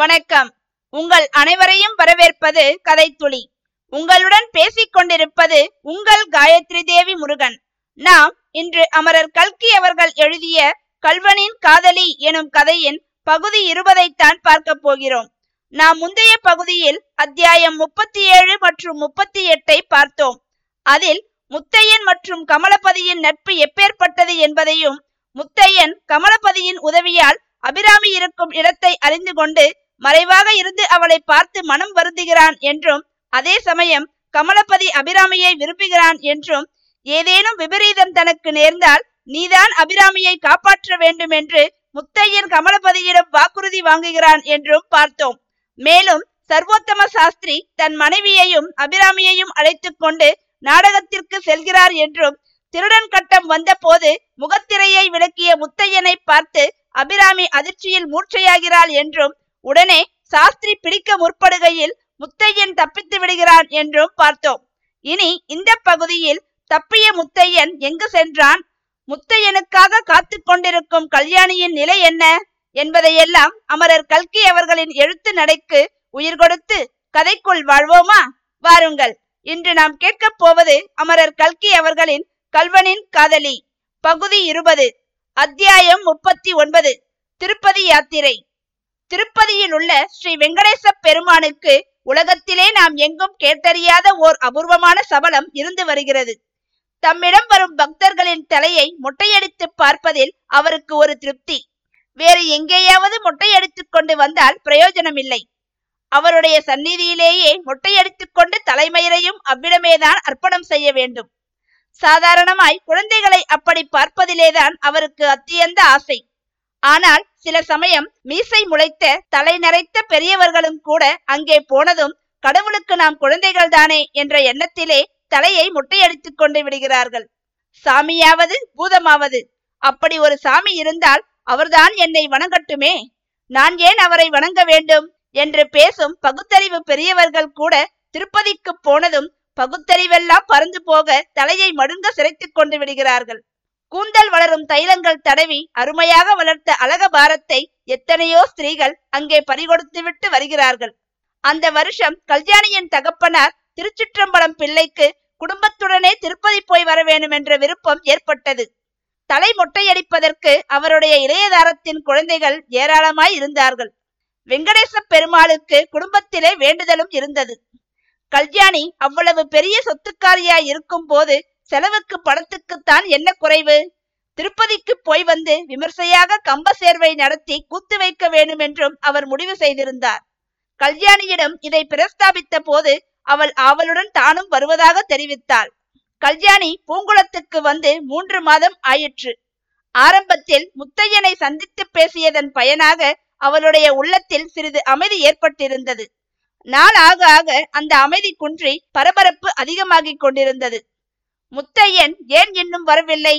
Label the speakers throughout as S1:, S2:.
S1: வணக்கம். உங்கள் அனைவரையும் வரவேற்பது கதைத்துளி. உங்களுடன் பேசிக் கொண்டிருப்பது உங்கள் காயத்ரி தேவி முருகன். நாம் இன்று அமரர் கல்கி அவர்கள் எழுதிய கல்வனின் காதலி எனும் கதையின் பகுதி இருபதைத்தான் பார்க்க போகிறோம். நாம் முந்தைய பகுதியில் அத்தியாயம் முப்பத்தி ஏழு மற்றும் முப்பத்தி எட்டை பார்த்தோம். அதில் முத்தையன் மற்றும் கமலபதியின் நட்பு எப்பேற்பட்டது என்பதையும் முத்தையன் கமலபதியின் உதவியால் அபிராமி இருக்கும் இடத்தை அறிந்து கொண்டு மறைவாக இருந்து அவளை பார்த்து மனம் வருந்துகிறான் என்றும் அதே சமயம் கமலபதி அபிராமியை விரும்புகிறான் என்றும் ஏதேனும் விபரீதம் தனக்கு நேர்ந்தால் நீதான் அபிராமியை காப்பாற்ற வேண்டும் என்று முத்தையன் கமலபதியிடம் வாக்குறுதி வாங்குகிறான் என்றும் பார்த்தோம். மேலும் சர்வோத்தம சாஸ்திரி தன் மனைவியையும் அபிராமியையும் அழைத்து கொண்டு நாடகத்திற்கு செல்கிறார் என்றும் திருடன் கட்டம் வந்த போது முகத்திரையை விளக்கிய முத்தையனை பார்த்து அபிராமி அதிர்ச்சியில் மூர்ச்சையாகிறாள் என்றும் உடனே சாஸ்திரி பிடிக்க முற்படுகையில் முத்தையன் தப்பித்து விடுகிறான் என்றும் பார்த்தோம். இனி இந்த பகுதியில் தப்பிய முத்தையன் எங்கு சென்றான்? முத்தையனுக்காக காத்து கொண்டிருக்கும் கல்யாணியின் நிலை என்ன? என்பதையெல்லாம் அமரர் கல்கி அவர்களின் எழுத்து நடைக்கு உயிர் கொடுத்து கதைக்குள் வாழ்வோமா? வாருங்கள். இன்று நாம் கேட்கப் போவது அமரர் கல்கி அவர்களின் கல்வனின் காதலி. பகுதி இருபது. அத்தியாயம் முப்பத்தி ஒன்பது. திருப்பதி யாத்திரை. திருப்பதியில் உள்ள ஸ்ரீ வெங்கடேச பெருமானுக்கு உலகத்திலே நாம் எங்கும் கேட்டறியாத ஓர் அபூர்வமான சபலம் இருந்து வருகிறது. தம்மிடம் வரும் பக்தர்களின் தலையை மொட்டையடித்து பார்ப்பதில் அவருக்கு ஒரு திருப்தி. வேறு எங்கேயாவது மொட்டையடித்துக் கொண்டு வந்தால் பிரயோஜனம் இல்லை அவருடைய சந்நிதியிலேயே மொட்டையடித்துக் கொண்டு தலைமயிரையும் அவ்விடமேதான் அர்ப்பணம் செய்ய வேண்டும். சாதாரணமாய் குழந்தைகளை அப்படி பார்ப்பதிலேதான் அவருக்கு அத்தியந்த ஆசை. ஆனால் சில சமயம் மீசை முளைத்த தலை நரைத்த பெரியவர்களும் கூட அங்கே போனதும் கடவுளுக்கு நாம் குழந்தைகள் தானே என்ற எண்ணத்திலே தலையை முட்டையடித்துக் கொண்டு விடுகிறார்கள். சாமியாவது பூதமாவது அப்படி ஒரு சாமி இருந்தால் அவர்தான் என்னை வணங்கட்டுமே? நான் ஏன் அவரை வணங்க வேண்டும்? என்று பேசும் பகுத்தறிவு பெரியவர்கள் கூட திருப்பதிக்கு போனதும் பகுத்தறிவெல்லாம் பறந்து போக தலையை மடுங்க சிரைத்துக் கொண்டு விடுகிறார்கள். கூந்தல் வளரும் தைலங்கள் தடவி அருமையாக வளர்த்த அழக பாரத்தை எத்தனையோ ஸ்திரீகள் அங்கே பறிகொடுத்து விட்டு வருகிறார்கள். அந்த வருஷம் கல்யாணியின் தகப்பனார் திருச்சிற்றம்பலம் பிள்ளைக்கு குடும்பத்துடனே திருப்பதி போய் வர வேண்டும் என்ற விருப்பம் ஏற்பட்டது. தலை மொட்டையடிப்பதற்கு அவருடைய இளையதாரத்தின் குழந்தைகள் ஏராளமாய் இருந்தார்கள். வெங்கடேச பெருமாளுக்கு குடும்பத்திலே வேண்டுதலும் இருந்தது. கல்யாணி அவ்வளவு பெரிய சொத்துக்காரியாய் இருக்கும் போது செலவுக்கு பணத்துக்குத்தான் என்ன குறைவு? திருப்பதிக்கு போய் வந்து விமர்சையாக கம்ப சேர்வை நடத்தி கூத்து வைக்க வேண்டும் என்றும் அவர் முடிவு செய்திருந்தார். கல்யாணியிடம் இதை பிரஸ்தாபித்த போது அவள் ஆவலுடன் தானும் வருவதாக தெரிவித்தாள். கல்யாணி பூங்குளத்துக்கு வந்து மூன்று மாதம் ஆயிற்று. ஆரம்பத்தில் முத்தையனை சந்தித்து பேசியதன் பயனாக அவளுடைய உள்ளத்தில் சிறிது அமைதி ஏற்பட்டிருந்தது. நாள் ஆக ஆக அந்த அமைதி குன்றி பரபரப்பு அதிகமாகிக் கொண்டிருந்தது. முத்தையன் ஏன் இன்னும் வரவில்லை?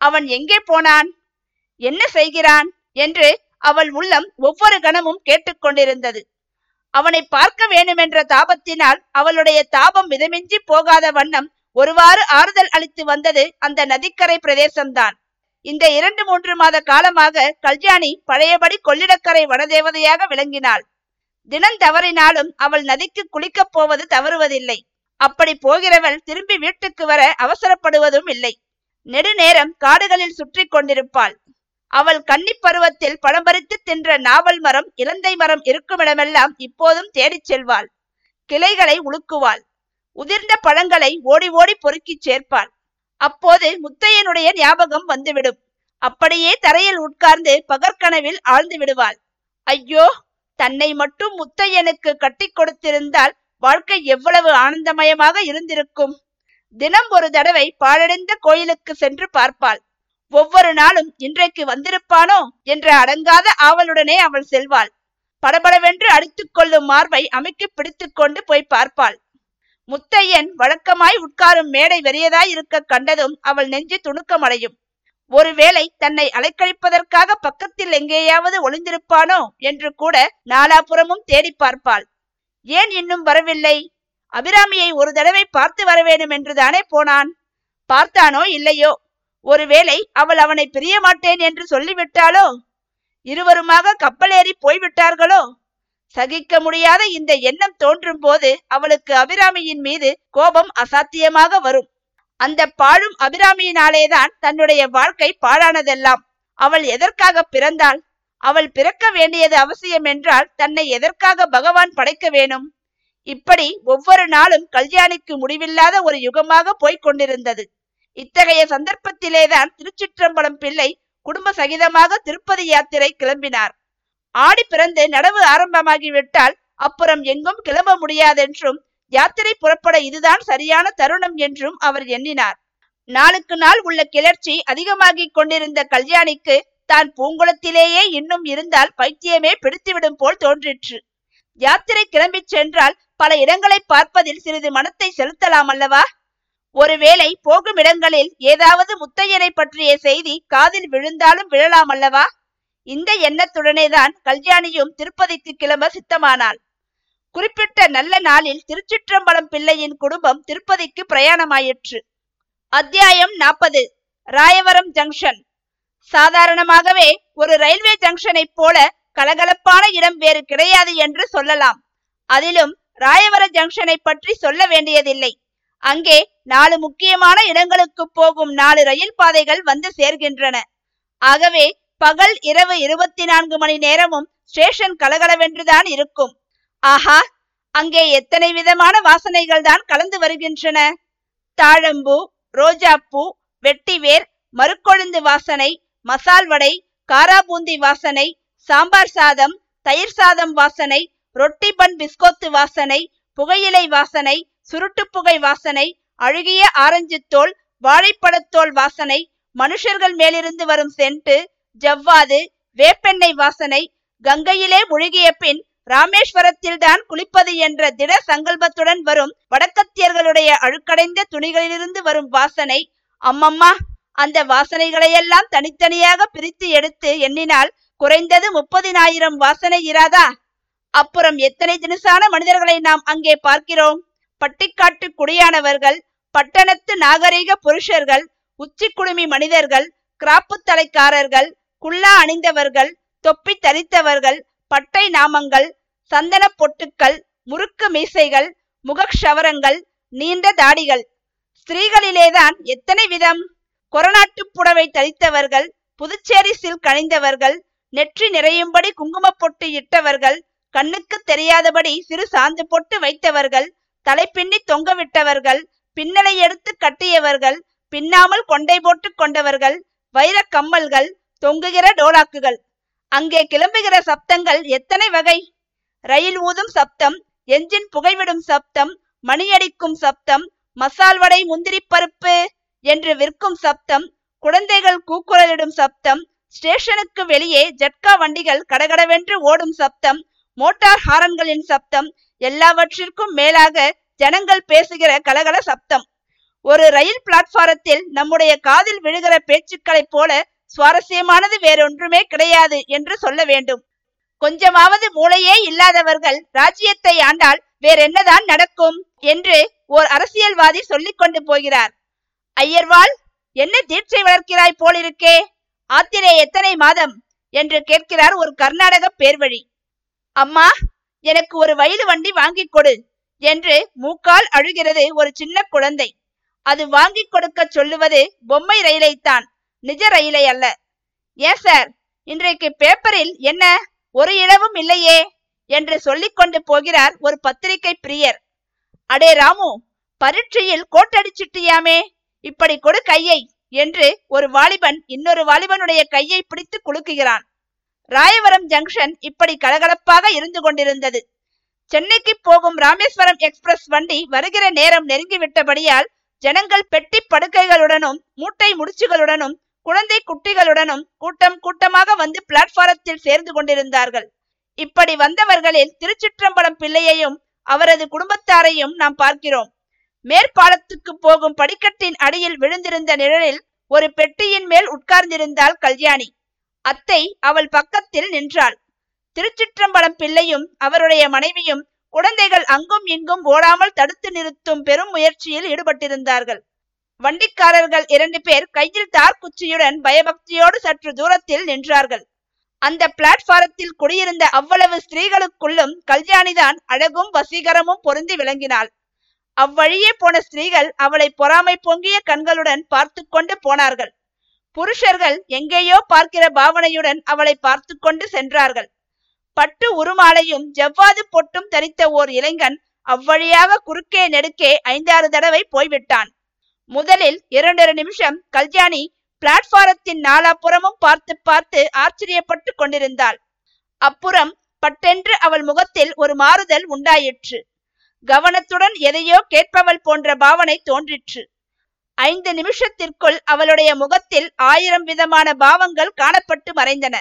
S1: அவன் எங்கே போனான்? என்ன செய்கிறான்? என்று அவள் உள்ளம் ஒவ்வொரு கணமும் கேட்டுக்கொண்டிருந்தது. அவனை பார்க்க வேண்டுமென்ற தாபத்தினால் அவளுடைய தாபம் மிதமின்றி போகாத வண்ணம் ஒருவாறு ஆறுதல் அளித்து வந்தது அந்த நதிக்கரை பிரதேசம்தான். இந்த இரண்டு மூன்று மாத காலமாக கல்யாணி பழையபடி கொள்ளிடக்கரை வனதேவதையாக விளங்கினாள். தினம் தவறினாலும் அவள் நதிக்கு குளிக்கப் போவது தவறுவதில்லை. அப்படி போகிறவள் திரும்பி வீட்டுக்கு வர அவசரப்படுவதும் இல்லை. நெடுநேரம் காடுகளில் சுற்றி கொண்டிருப்பாள். அவள் கன்னி பருவத்தில் பழம்பறித்து தின்ற நாவல் மரம் இலந்தை மரம் இருக்குமிடமெல்லாம் இப்போதும் தேடிச் செல்வாள். கிளைகளை உழுக்குவாள் உதிர்ந்த பழங்களை ஓடி ஓடி பொறுக்கிச் சேர்ப்பாள். அப்போது முத்தையனுடைய ஞாபகம் வந்துவிடும். அப்படியே தரையில் உட்கார்ந்து பகற்கனவில் ஆழ்ந்து விடுவாள். ஐயோ தன்னை மட்டும் முத்தையனுக்கு கட்டி கொடுத்திருந்தால் வாழ்க்கை எவ்வளவு ஆனந்தமயமாக இருந்திருக்கும்? தினம் ஒரு தடவை பாழடைந்த கோயிலுக்கு சென்று பார்ப்பாள். ஒவ்வொரு நாளும் இன்றைக்கு வந்திருப்பானோ என்ற அடங்காத ஆவலுடனே அவள் செல்வாள். படபடவென்று அடித்துக் கொள்ளும் மார்பை அமைக்கி பிடித்துக் கொண்டு போய் பார்ப்பாள். முத்தையன் வழக்கமாய் உட்காரும் மேடை வெறியதாய் இருக்க கண்டதும் அவள் நெஞ்சு துணுக்கமடையும். ஒருவேளை தன்னை அலைக்கழிப்பதற்காக பக்கத்தில் எங்கேயாவது ஒளிந்திருப்பானோ என்று கூட நாலாபுறமும் தேடி பார்ப்பாள். ஏன் இன்னும் வரவில்லை? அபிராமியை ஒரு தடவை பார்த்து வர வேண்டும் என்றுதானே போனான். பார்த்தானோ இல்லையோ? ஒருவேளை அவள் அவனை பிரிய மாட்டேன் என்று சொல்லிவிட்டாளோ? இருவருமாக கப்பல் ஏறி போய்விட்டார்களோ? சகிக்க முடியாத இந்த எண்ணம் தோன்றும் போது அவளுக்கு அபிராமியின் மீது கோபம் அசாத்தியமாக வரும். அந்த பாழும் அபிராமியினாலேதான் தன்னுடைய வாழ்க்கை பாழானதெல்லாம். அவள் எதற்காக பிறந்தாள்? அவள் பிறக்க வேண்டியது அவசியம் என்றால் தன்னை எதற்காக பகவான் படைக்க வேணும்? இப்படி ஒவ்வொரு நாளும் கல்யாணிக்கு முடிவில்லாத ஒரு யுகமாக போய்க் கொண்டிருந்தது. இத்தகைய சந்தர்ப்பத்திலேதான் திருச்சிற்றம்பலம் பிள்ளை குடும்ப சகிதமாக திருப்பதி யாத்திரை கிளம்பினார். ஆடி பிறந்து நடவு ஆரம்பமாகிவிட்டால் அப்புறம் எங்கும் கிளம்ப முடியாதென்றும் யாத்திரை புறப்பட இதுதான் சரியான தருணம் என்றும் அவர் எண்ணினார். நாளுக்கு நாள் உள்ள கிளர்ச்சி அதிகமாகிக் கொண்டிருந்த கல்யாணிக்கு தான் பூங்குளத்திலேயே இன்னும் இருந்தால் பைத்தியமே பிடித்துவிடும் போல் தோன்றிற்று. யாத்திரை கிளம்பிச் சென்றால் பல இடங்களை பார்ப்பதில் சிறிது மனத்தை செலுத்தலாம் அல்லவா? ஒருவேளை போகும் இடங்களில் ஏதாவது முத்தையனை பற்றிய செய்தி காதில் விழுந்தாலும் விழலாம் அல்லவா? இந்த எண்ணத்துடனேதான் கல்யாணியும் திருப்பதிக்கு கிளம்ப சித்தமானாள். குறிப்பிட்ட நல்ல நாளில் திருச்சிற்றம்பலம் பிள்ளையின் குடும்பம் திருப்பதிக்கு பிரயாணமாயிற்று. அத்தியாயம் நாற்பது ராயவரம் ஜங்ஷன். சாதாரணமாகவே ஒரு ரயில்வே ஜங்ஷனை போல கலகலப்பான இடம் வேறு கிடையாது என்று சொல்லலாம். அதிலும் ராயவர ஜங்ஷனை பற்றி சொல்ல வேண்டியதில்லை. அங்கே நாலு முக்கியமான இடங்களுக்கு போகும் நாலு ரயில் பாதைகள் வந்து சேர்கின்றன. ஆகவே பகல் இரவு இருபத்தி நான்கு மணி நேரமும் ஸ்டேஷன் கலகலவென்றுதான் இருக்கும். ஆஹா! அங்கே எத்தனை விதமான வாசனைகள் தான் கலந்து வருகின்றன? தாழம்பூ ரோஜாப்பூ வெட்டிவேர் மறுக்கொழுந்து வாசனை மசால் வடை காராபூந்தி வாசனை சாம்பார் சாதம் தயிர் சாதம் வாசனை ரொட்டி பன் பிஸ்கோத்து வாசனை புகையிலை வாசனை சுருட்டு புகை வாசனை அழுகிய ஆரஞ்சு தோல் வாழைப்பழத்தோல் வாசனை மனுஷர்கள் மேலிருந்து வரும் சென்ட்டு ஜவ்வாது வேப்பெண்ணெய் வாசனை கங்கையிலே முழுகிய பின் ராமேஸ்வரத்தில் தான் குளிப்பது என்ற திட சங்கல்பத்துடன் வரும் வடக்கத்தியர்களுடைய அழுக்கடைந்த துணிகளிலிருந்து வரும் வாசனை அம்மம்மா! அந்த வாசனைகளையெல்லாம் தனித்தனியாக பிரித்து எடுத்து எண்ணினால் குறைந்தது முப்பதினாயிரம் வாசனை இராதா? அப்புறம் எத்தனை தினசான மனிதர்களை நாம் அங்கே பார்க்கிறோம்? பட்டிக்காட்டு குடியானவர்கள் பட்டணத்து நாகரீக புருஷர்கள் உச்சி குடுமி மனிதர்கள் கிராப்பு தலைக்காரர்கள் குல்லா அணிந்தவர்கள் தொப்பி தரித்தவர்கள் பட்டை நாமங்கள் சந்தன பொட்டுக்கள் முறுக்கு மீசைகள் முகக்ஷவரங்கள் நீண்ட தாடிகள். ஸ்திரீகளிலேதான் எத்தனை விதம்? கொரநாட்டு புடவை தரித்தவர்கள் புதுச்சேரி சில்க் அணிந்தவர்கள் நெற்றி நிறையும்படி குங்கும பொட்டு இட்டவர்கள் கண்ணுக்கு தெரியாதபடி சிறு சாந்து பொட்டு வைத்தவர்கள் தலைப்பின்னி தொங்கவிட்டவர்கள் பின்னலை எடுத்து கட்டியவர்கள் பின்னாமல் கொண்டை போட்டு கொண்டவர்கள் வைரக் கம்மல்கள் தொங்குகிற டோலாக்குகள். அங்கே கிளம்புகிற சப்தங்கள் எத்தனை வகை? ரயில் ஊதும் சப்தம் எஞ்சின் புகைவிடும் சப்தம் மணியடிக்கும் சப்தம் மசால் வடை முந்திரி பருப்பு. என்று விற்கும் சப்தம் குழந்தைகள் கூக்குரலிடும் சப்தம் ஸ்டேஷனுக்கு வெளியே ஜட்கா வண்டிகள் கடகடவென்று ஓடும் சப்தம் மோட்டார் ஹாரன்களின் சப்தம் எல்லாவற்றிற்கும் மேலாக ஜனங்கள் பேசுகிற கலகல சப்தம். ஒரு ரயில் பிளாட்பாரத்தில் நம்முடைய காதில் விழுகிற பேச்சுக்களைப் போல சுவாரஸ்யமானது வேறொன்றுமே கிடையாது என்று சொல்ல வேண்டும். கொஞ்சமாவது மூளையே இல்லாதவர்கள் ராஜ்யத்தை ஆண்டால் வேறென்னதான் நடக்கும்? என்று ஓர் அரசியல்வாதி சொல்லிக் கொண்டு போகிறார். ஐயர்வாள் என்ன தீட்சை வளர்க்கிறாய் போலிருக்கே? ஆத்திரே எத்தனை மாதம்? என்று கேட்கிறார் ஒரு கர்நாடக பேர்வழி. அம்மா எனக்கு ஒரு வயலு வண்டி வாங்கி கொடு என்று மூக்கால் அழுகிறது ஒரு சின்ன குழந்தை. அது வாங்கி கொடுக்க சொல்லுவது பொம்மை ரயிலைத்தான் நிஜ ரயிலை அல்ல. ஏன் சார் இன்றைக்கு பேப்பரில் என்ன ஒரு இளவும் இல்லையே? என்று சொல்லிக்கொண்டு போகிறார் ஒரு பத்திரிகை பிரியர். அடே ராமு பரீட்சையில் கோட்டடிச்சிட்டியாமே? இப்படி கொடு கையை என்று ஒரு வாலிபன் இன்னொரு வாலிபனுடைய கையை பிடித்து குலுக்குகிறான். ராயவரம் ஜங்ஷன் இப்படி கலகலப்பாக இருந்து கொண்டிருந்தது. சென்னைக்கு போகும் ராமேஸ்வரம் எக்ஸ்பிரஸ் வண்டி வருகிற நேரம் நெருங்கிவிட்டபடியால் ஜனங்கள் பெட்டி படுக்கைகளுடனும் மூட்டை முடிச்சுகளுடனும் குழந்தை குட்டிகளுடனும் கூட்டம் கூட்டமாக வந்து பிளாட்பாரத்தில் சேர்ந்து கொண்டிருந்தார்கள். இப்படி வந்தவர்களில் திருச்சிற்றம்பலம் பிள்ளையையும் அவரது குடும்பத்தாரையும் நாம் பார்க்கிறோம். மேற்பாலத்துக்கு போகும் படிக்கட்டின் அடியில் விழுந்திருந்த நிழலில் ஒரு பெட்டியின் மேல் உட்கார்ந்திருந்தாள் கல்யாணி. அத்தை அவள் பக்கத்தில் நின்றாள். திருச்சிற்றம்பலம் பிள்ளையும் அவருடைய மனைவியும் குழந்தைகள் அங்கும் இங்கும் ஓடாமல் தடுத்து நிறுத்தும் பெரும் முயற்சியில் ஈடுபட்டிருந்தார்கள். வண்டிக்காரர்கள் இரண்டு பேர் கையில் தார்குச்சியுடன் பயபக்தியோடு சற்று தூரத்தில் நின்றார்கள். அந்த பிளாட்பாரத்தில் குடியிருந்த அவ்வளவு ஸ்திரீகளுக்குள்ளும் கல்யாணிதான் அழகும் வசீகரமும் பொருந்தி விளங்கினாள். அவ்வழியே போன ஸ்திரீகள் அவளை பொறாமை பொங்கிய கண்களுடன் பார்த்து கொண்டு போனார்கள். புருஷர்கள் எங்கேயோ பார்க்கிற பாவனையுடன் அவளை பார்த்து கொண்டு சென்றார்கள். பட்டு உருமாலையும் ஜவ்வாது பொட்டும் தரித்த ஓர் இளைஞன் அவ்வழியாக குறுக்கே நெடுக்கே ஐந்தாறு தடவை போய்விட்டான். முதலில் இரண்டரை நிமிஷம் கல்யாணி பிளாட்பாரத்தின் நாலாப்புறமும் பார்த்து பார்த்து ஆச்சரியப்பட்டு கொண்டிருந்தாள். அப்புறம் பட்டென்று அவள் முகத்தில் ஒரு மாறுதல் உண்டாயிற்று. கவனத்துடன் எதையோ கேட்பவள் போன்ற பாவனை தோன்றிற்று. ஐந்து நிமிஷத்திற்குள் அவளுடைய முகத்தில் ஆயிரம் விதமான பாவங்கள் காணப்பட்டு மறைந்தன.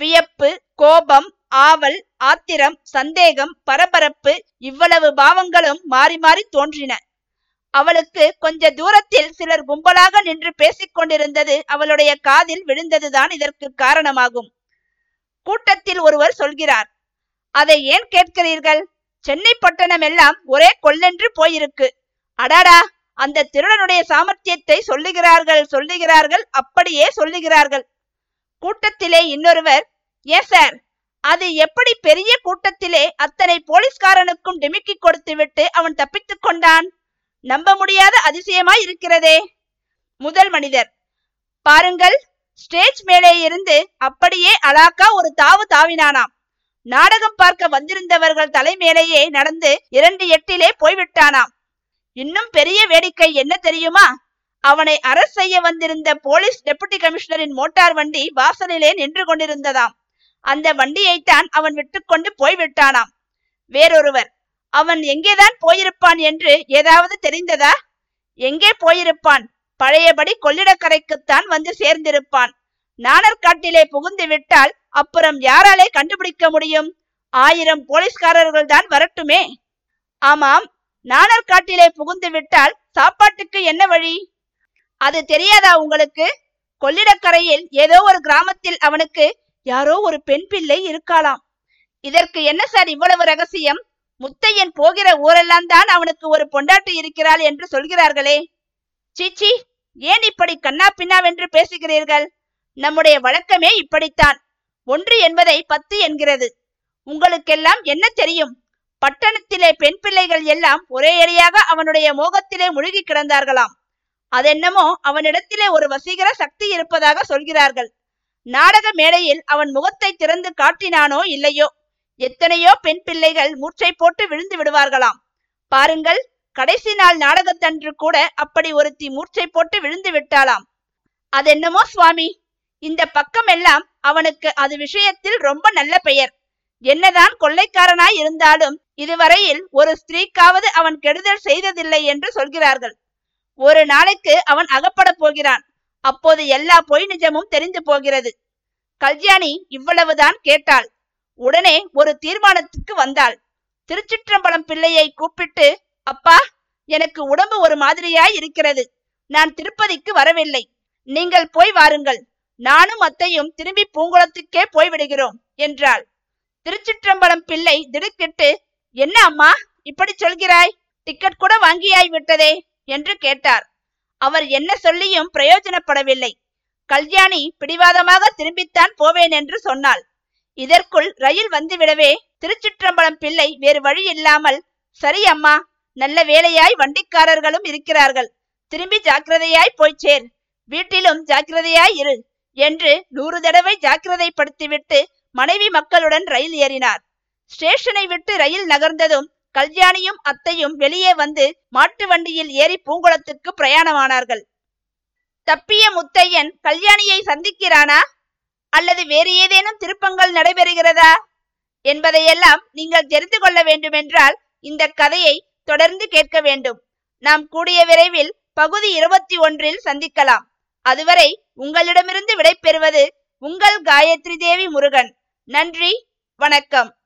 S1: வியப்பு கோபம் ஆவல் ஆத்திரம் சந்தேகம் பரபரப்பு இவ்வளவு பாவங்களும் மாறி மாறி தோன்றின. அவளுக்கு கொஞ்ச தூரத்தில் சிலர் கும்பலாக நின்று பேசிக் கொண்டிருந்தது அவளுடைய காதில் விழுந்ததுதான் இதற்கு காரணமாகும். கூட்டத்தில் ஒருவர் சொல்கிறார் அதை ஏன் கேட்கிறீர்கள்? சென்னை பட்டணம் எல்லாம் ஒரே கொள்ளென்று போயிருக்கு. அடாடா அந்த திருடனுடைய சாமர்த்தியத்தை சொல்லுகிறார்கள் சொல்லுகிறார்கள் அப்படியே சொல்லுகிறார்கள். கூட்டத்திலே இன்னொருவர் ஏன் சார் அது எப்படி பெரிய கூட்டத்திலே அத்தனை போலீஸ்காரனுக்கும் டிமிக்கி கொடுத்து விட்டு அவன் தப்பித்துக் கொண்டான்? நம்ப முடியாத அதிசயமாய் இருக்கிறதே. முதல் மனிதர் பாருங்கள் ஸ்டேஜ் மேலே இருந்து அப்படியே அலாக்கா ஒரு தாவு தாவினானாம். நாடகம் பார்க்க வந்திருந்தவர்கள் தலைமேலேயே நடந்து இரண்டு எட்டிலே போய்விட்டானாம். இன்னும் பெரிய வேடிக்கை என்ன தெரியுமா? அவனை அரசு செய்ய வந்திருந்த போலீஸ் டெபுட்டி கமிஷனரின் மோட்டார் வண்டி வாசலிலே நின்று கொண்டிருந்ததாம். அந்த வண்டியைத்தான் அவன் விட்டுக்கொண்டு போய்விட்டானாம். வேறொருவர் அவன் எங்கேதான் போயிருப்பான் என்று ஏதாவது தெரிந்ததா? எங்கே போயிருப்பான்? பழையபடி கொள்ளிடக்கரைக்குத்தான் வந்து சேர்ந்திருப்பான். நாணற்காட்டிலே புகுந்து விட்டால் அப்புறம் யாராலே கண்டுபிடிக்க முடியும்? ஆயிரம் போலீஸ்காரர்கள் தான் வரட்டுமே. ஆமாம் நாணற்காட்டிலே புகுந்து விட்டால் சாப்பாட்டுக்கு என்ன வழி? அது தெரியாதா உங்களுக்கு? கொள்ளிடக்கரையில் ஏதோ ஒரு கிராமத்தில் அவனுக்கு யாரோ ஒரு பெண் பிள்ளை இருக்காளாம். இதற்கு என்ன சார் இவ்வளவு ரகசியம்? முத்தையன் போகிற ஊரெல்லாம் தான் அவனுக்கு ஒரு பொண்டாட்டி இருக்கிறாள் என்று சொல்கிறார்களே. சீச்சி ஏன் இப்படி கண்ணா பின்னாவென்று பேசுகிறீர்கள்? நம்முடைய வழக்கமே இப்படித்தான். ஒன்று என்பதை பத்து என்கிறது. உங்களுக்கெல்லாம் என்ன தெரியும்? பட்டணத்திலே பெண் பிள்ளைகள் எல்லாம் ஒரே அடியாக அவனுடைய மோகத்திலே முழுகி கிடந்தார்களாம். அதென்னமோ அவனிடத்திலே ஒரு வசீகர சக்தி இருப்பதாக சொல்கிறார்கள். நாடக மேடையில் அவன் முகத்தை திறந்து காட்டினானோ இல்லையோ? எத்தனையோ பெண் பிள்ளைகள் மூச்சை போட்டு விழுந்து விடுவார்களாம். பாருங்கள் கடைசி நாள் நாடகத்தன்று கூட அப்படி ஒருத்தி மூர்ச்சை போட்டு விழுந்து விட்டாளாம். அதென்னமோ சுவாமி? இந்த பக்கம் எல்லாம் அவனுக்கு அது விஷயத்தில் ரொம்ப நல்ல பெயர். என்னதான் கொள்ளைக்காரனாய் இருந்தாலும் இதுவரையில் ஒரு ஸ்திரீக்காவது அவன் கெடுதல் செய்ததில்லை என்று சொல்கிறார்கள். ஒரு நாளைக்கு அவன் அகப்பட போகிறான். அப்போது எல்லா பொய் நிஜமும் தெரிந்து போகிறது. கல்யாணி இவ்வளவுதான் கேட்டாள். உடனே ஒரு தீர்மானத்துக்கு வந்தாள். திருச்சிற்றம்பலம் பிள்ளையை கூப்பிட்டு அப்பா எனக்கு உடம்பு ஒரு மாதிரியாய் இருக்கிறது. நான் திருப்பதிக்கு வரவில்லை. நீங்கள் போய் வாருங்கள். நானும் அத்தையும் திரும்பி பூங்குளத்துக்கே போய்விடுகிறோம் என்றாள். திருச்சிற்றம்பலம் பிள்ளை திடுக்கிட்டு என்ன அம்மா இப்படி சொல்கிறாய்? டிக்கெட் கூட வாங்கியாய் விட்டதே என்று கேட்டார். அவர் என்ன சொல்லியும் பிரயோஜனப்படவில்லை. கல்யாணி பிடிவாதமாக திரும்பித்தான் போவேன் என்று சொன்னாள். இதற்குள் ரயில் வந்துவிடவே திருச்சிற்றம்பலம் பிள்ளை வேறு வழி இல்லாமல் சரி அம்மா நல்ல வேலையாய் வண்டிக்காரர்களும் இருக்கிறார்கள். திரும்பி ஜாக்கிரதையாய் போய் சேர். வீட்டிலும் ஜாக்கிரதையாய் இரு. என்று நூறு தடவை ஜாக்கிரதைப்படுத்திவிட்டு மனைவி மக்களுடன் ரயில் ஏறினார். ஸ்டேஷனை விட்டு ரயில் நகர்ந்ததும் கல்யாணியும் அத்தையும் வெளியே வந்து மாட்டு வண்டியில் ஏறி பூங்குளத்துக்கு பிரயாணமானார்கள். தப்பிய முத்தையன் கல்யாணியை சந்திக்கிறானா? அல்லது வேறு ஏதேனும் திருப்பங்கள் நடைபெறுகிறதா? என்பதையெல்லாம் நீங்கள் தெரிந்து கொள்ள வேண்டுமென்றால் இந்த கதையை தொடர்ந்து கேட்க வேண்டும். நாம் கூடிய விரைவில் பகுதி இருபத்தி ஒன்றில் சந்திக்கலாம். அதுவரை உங்களிடமிருந்து விடை பெறுவது உங்கள் காயத்ரி தேவி முருகன். நன்றி வணக்கம்.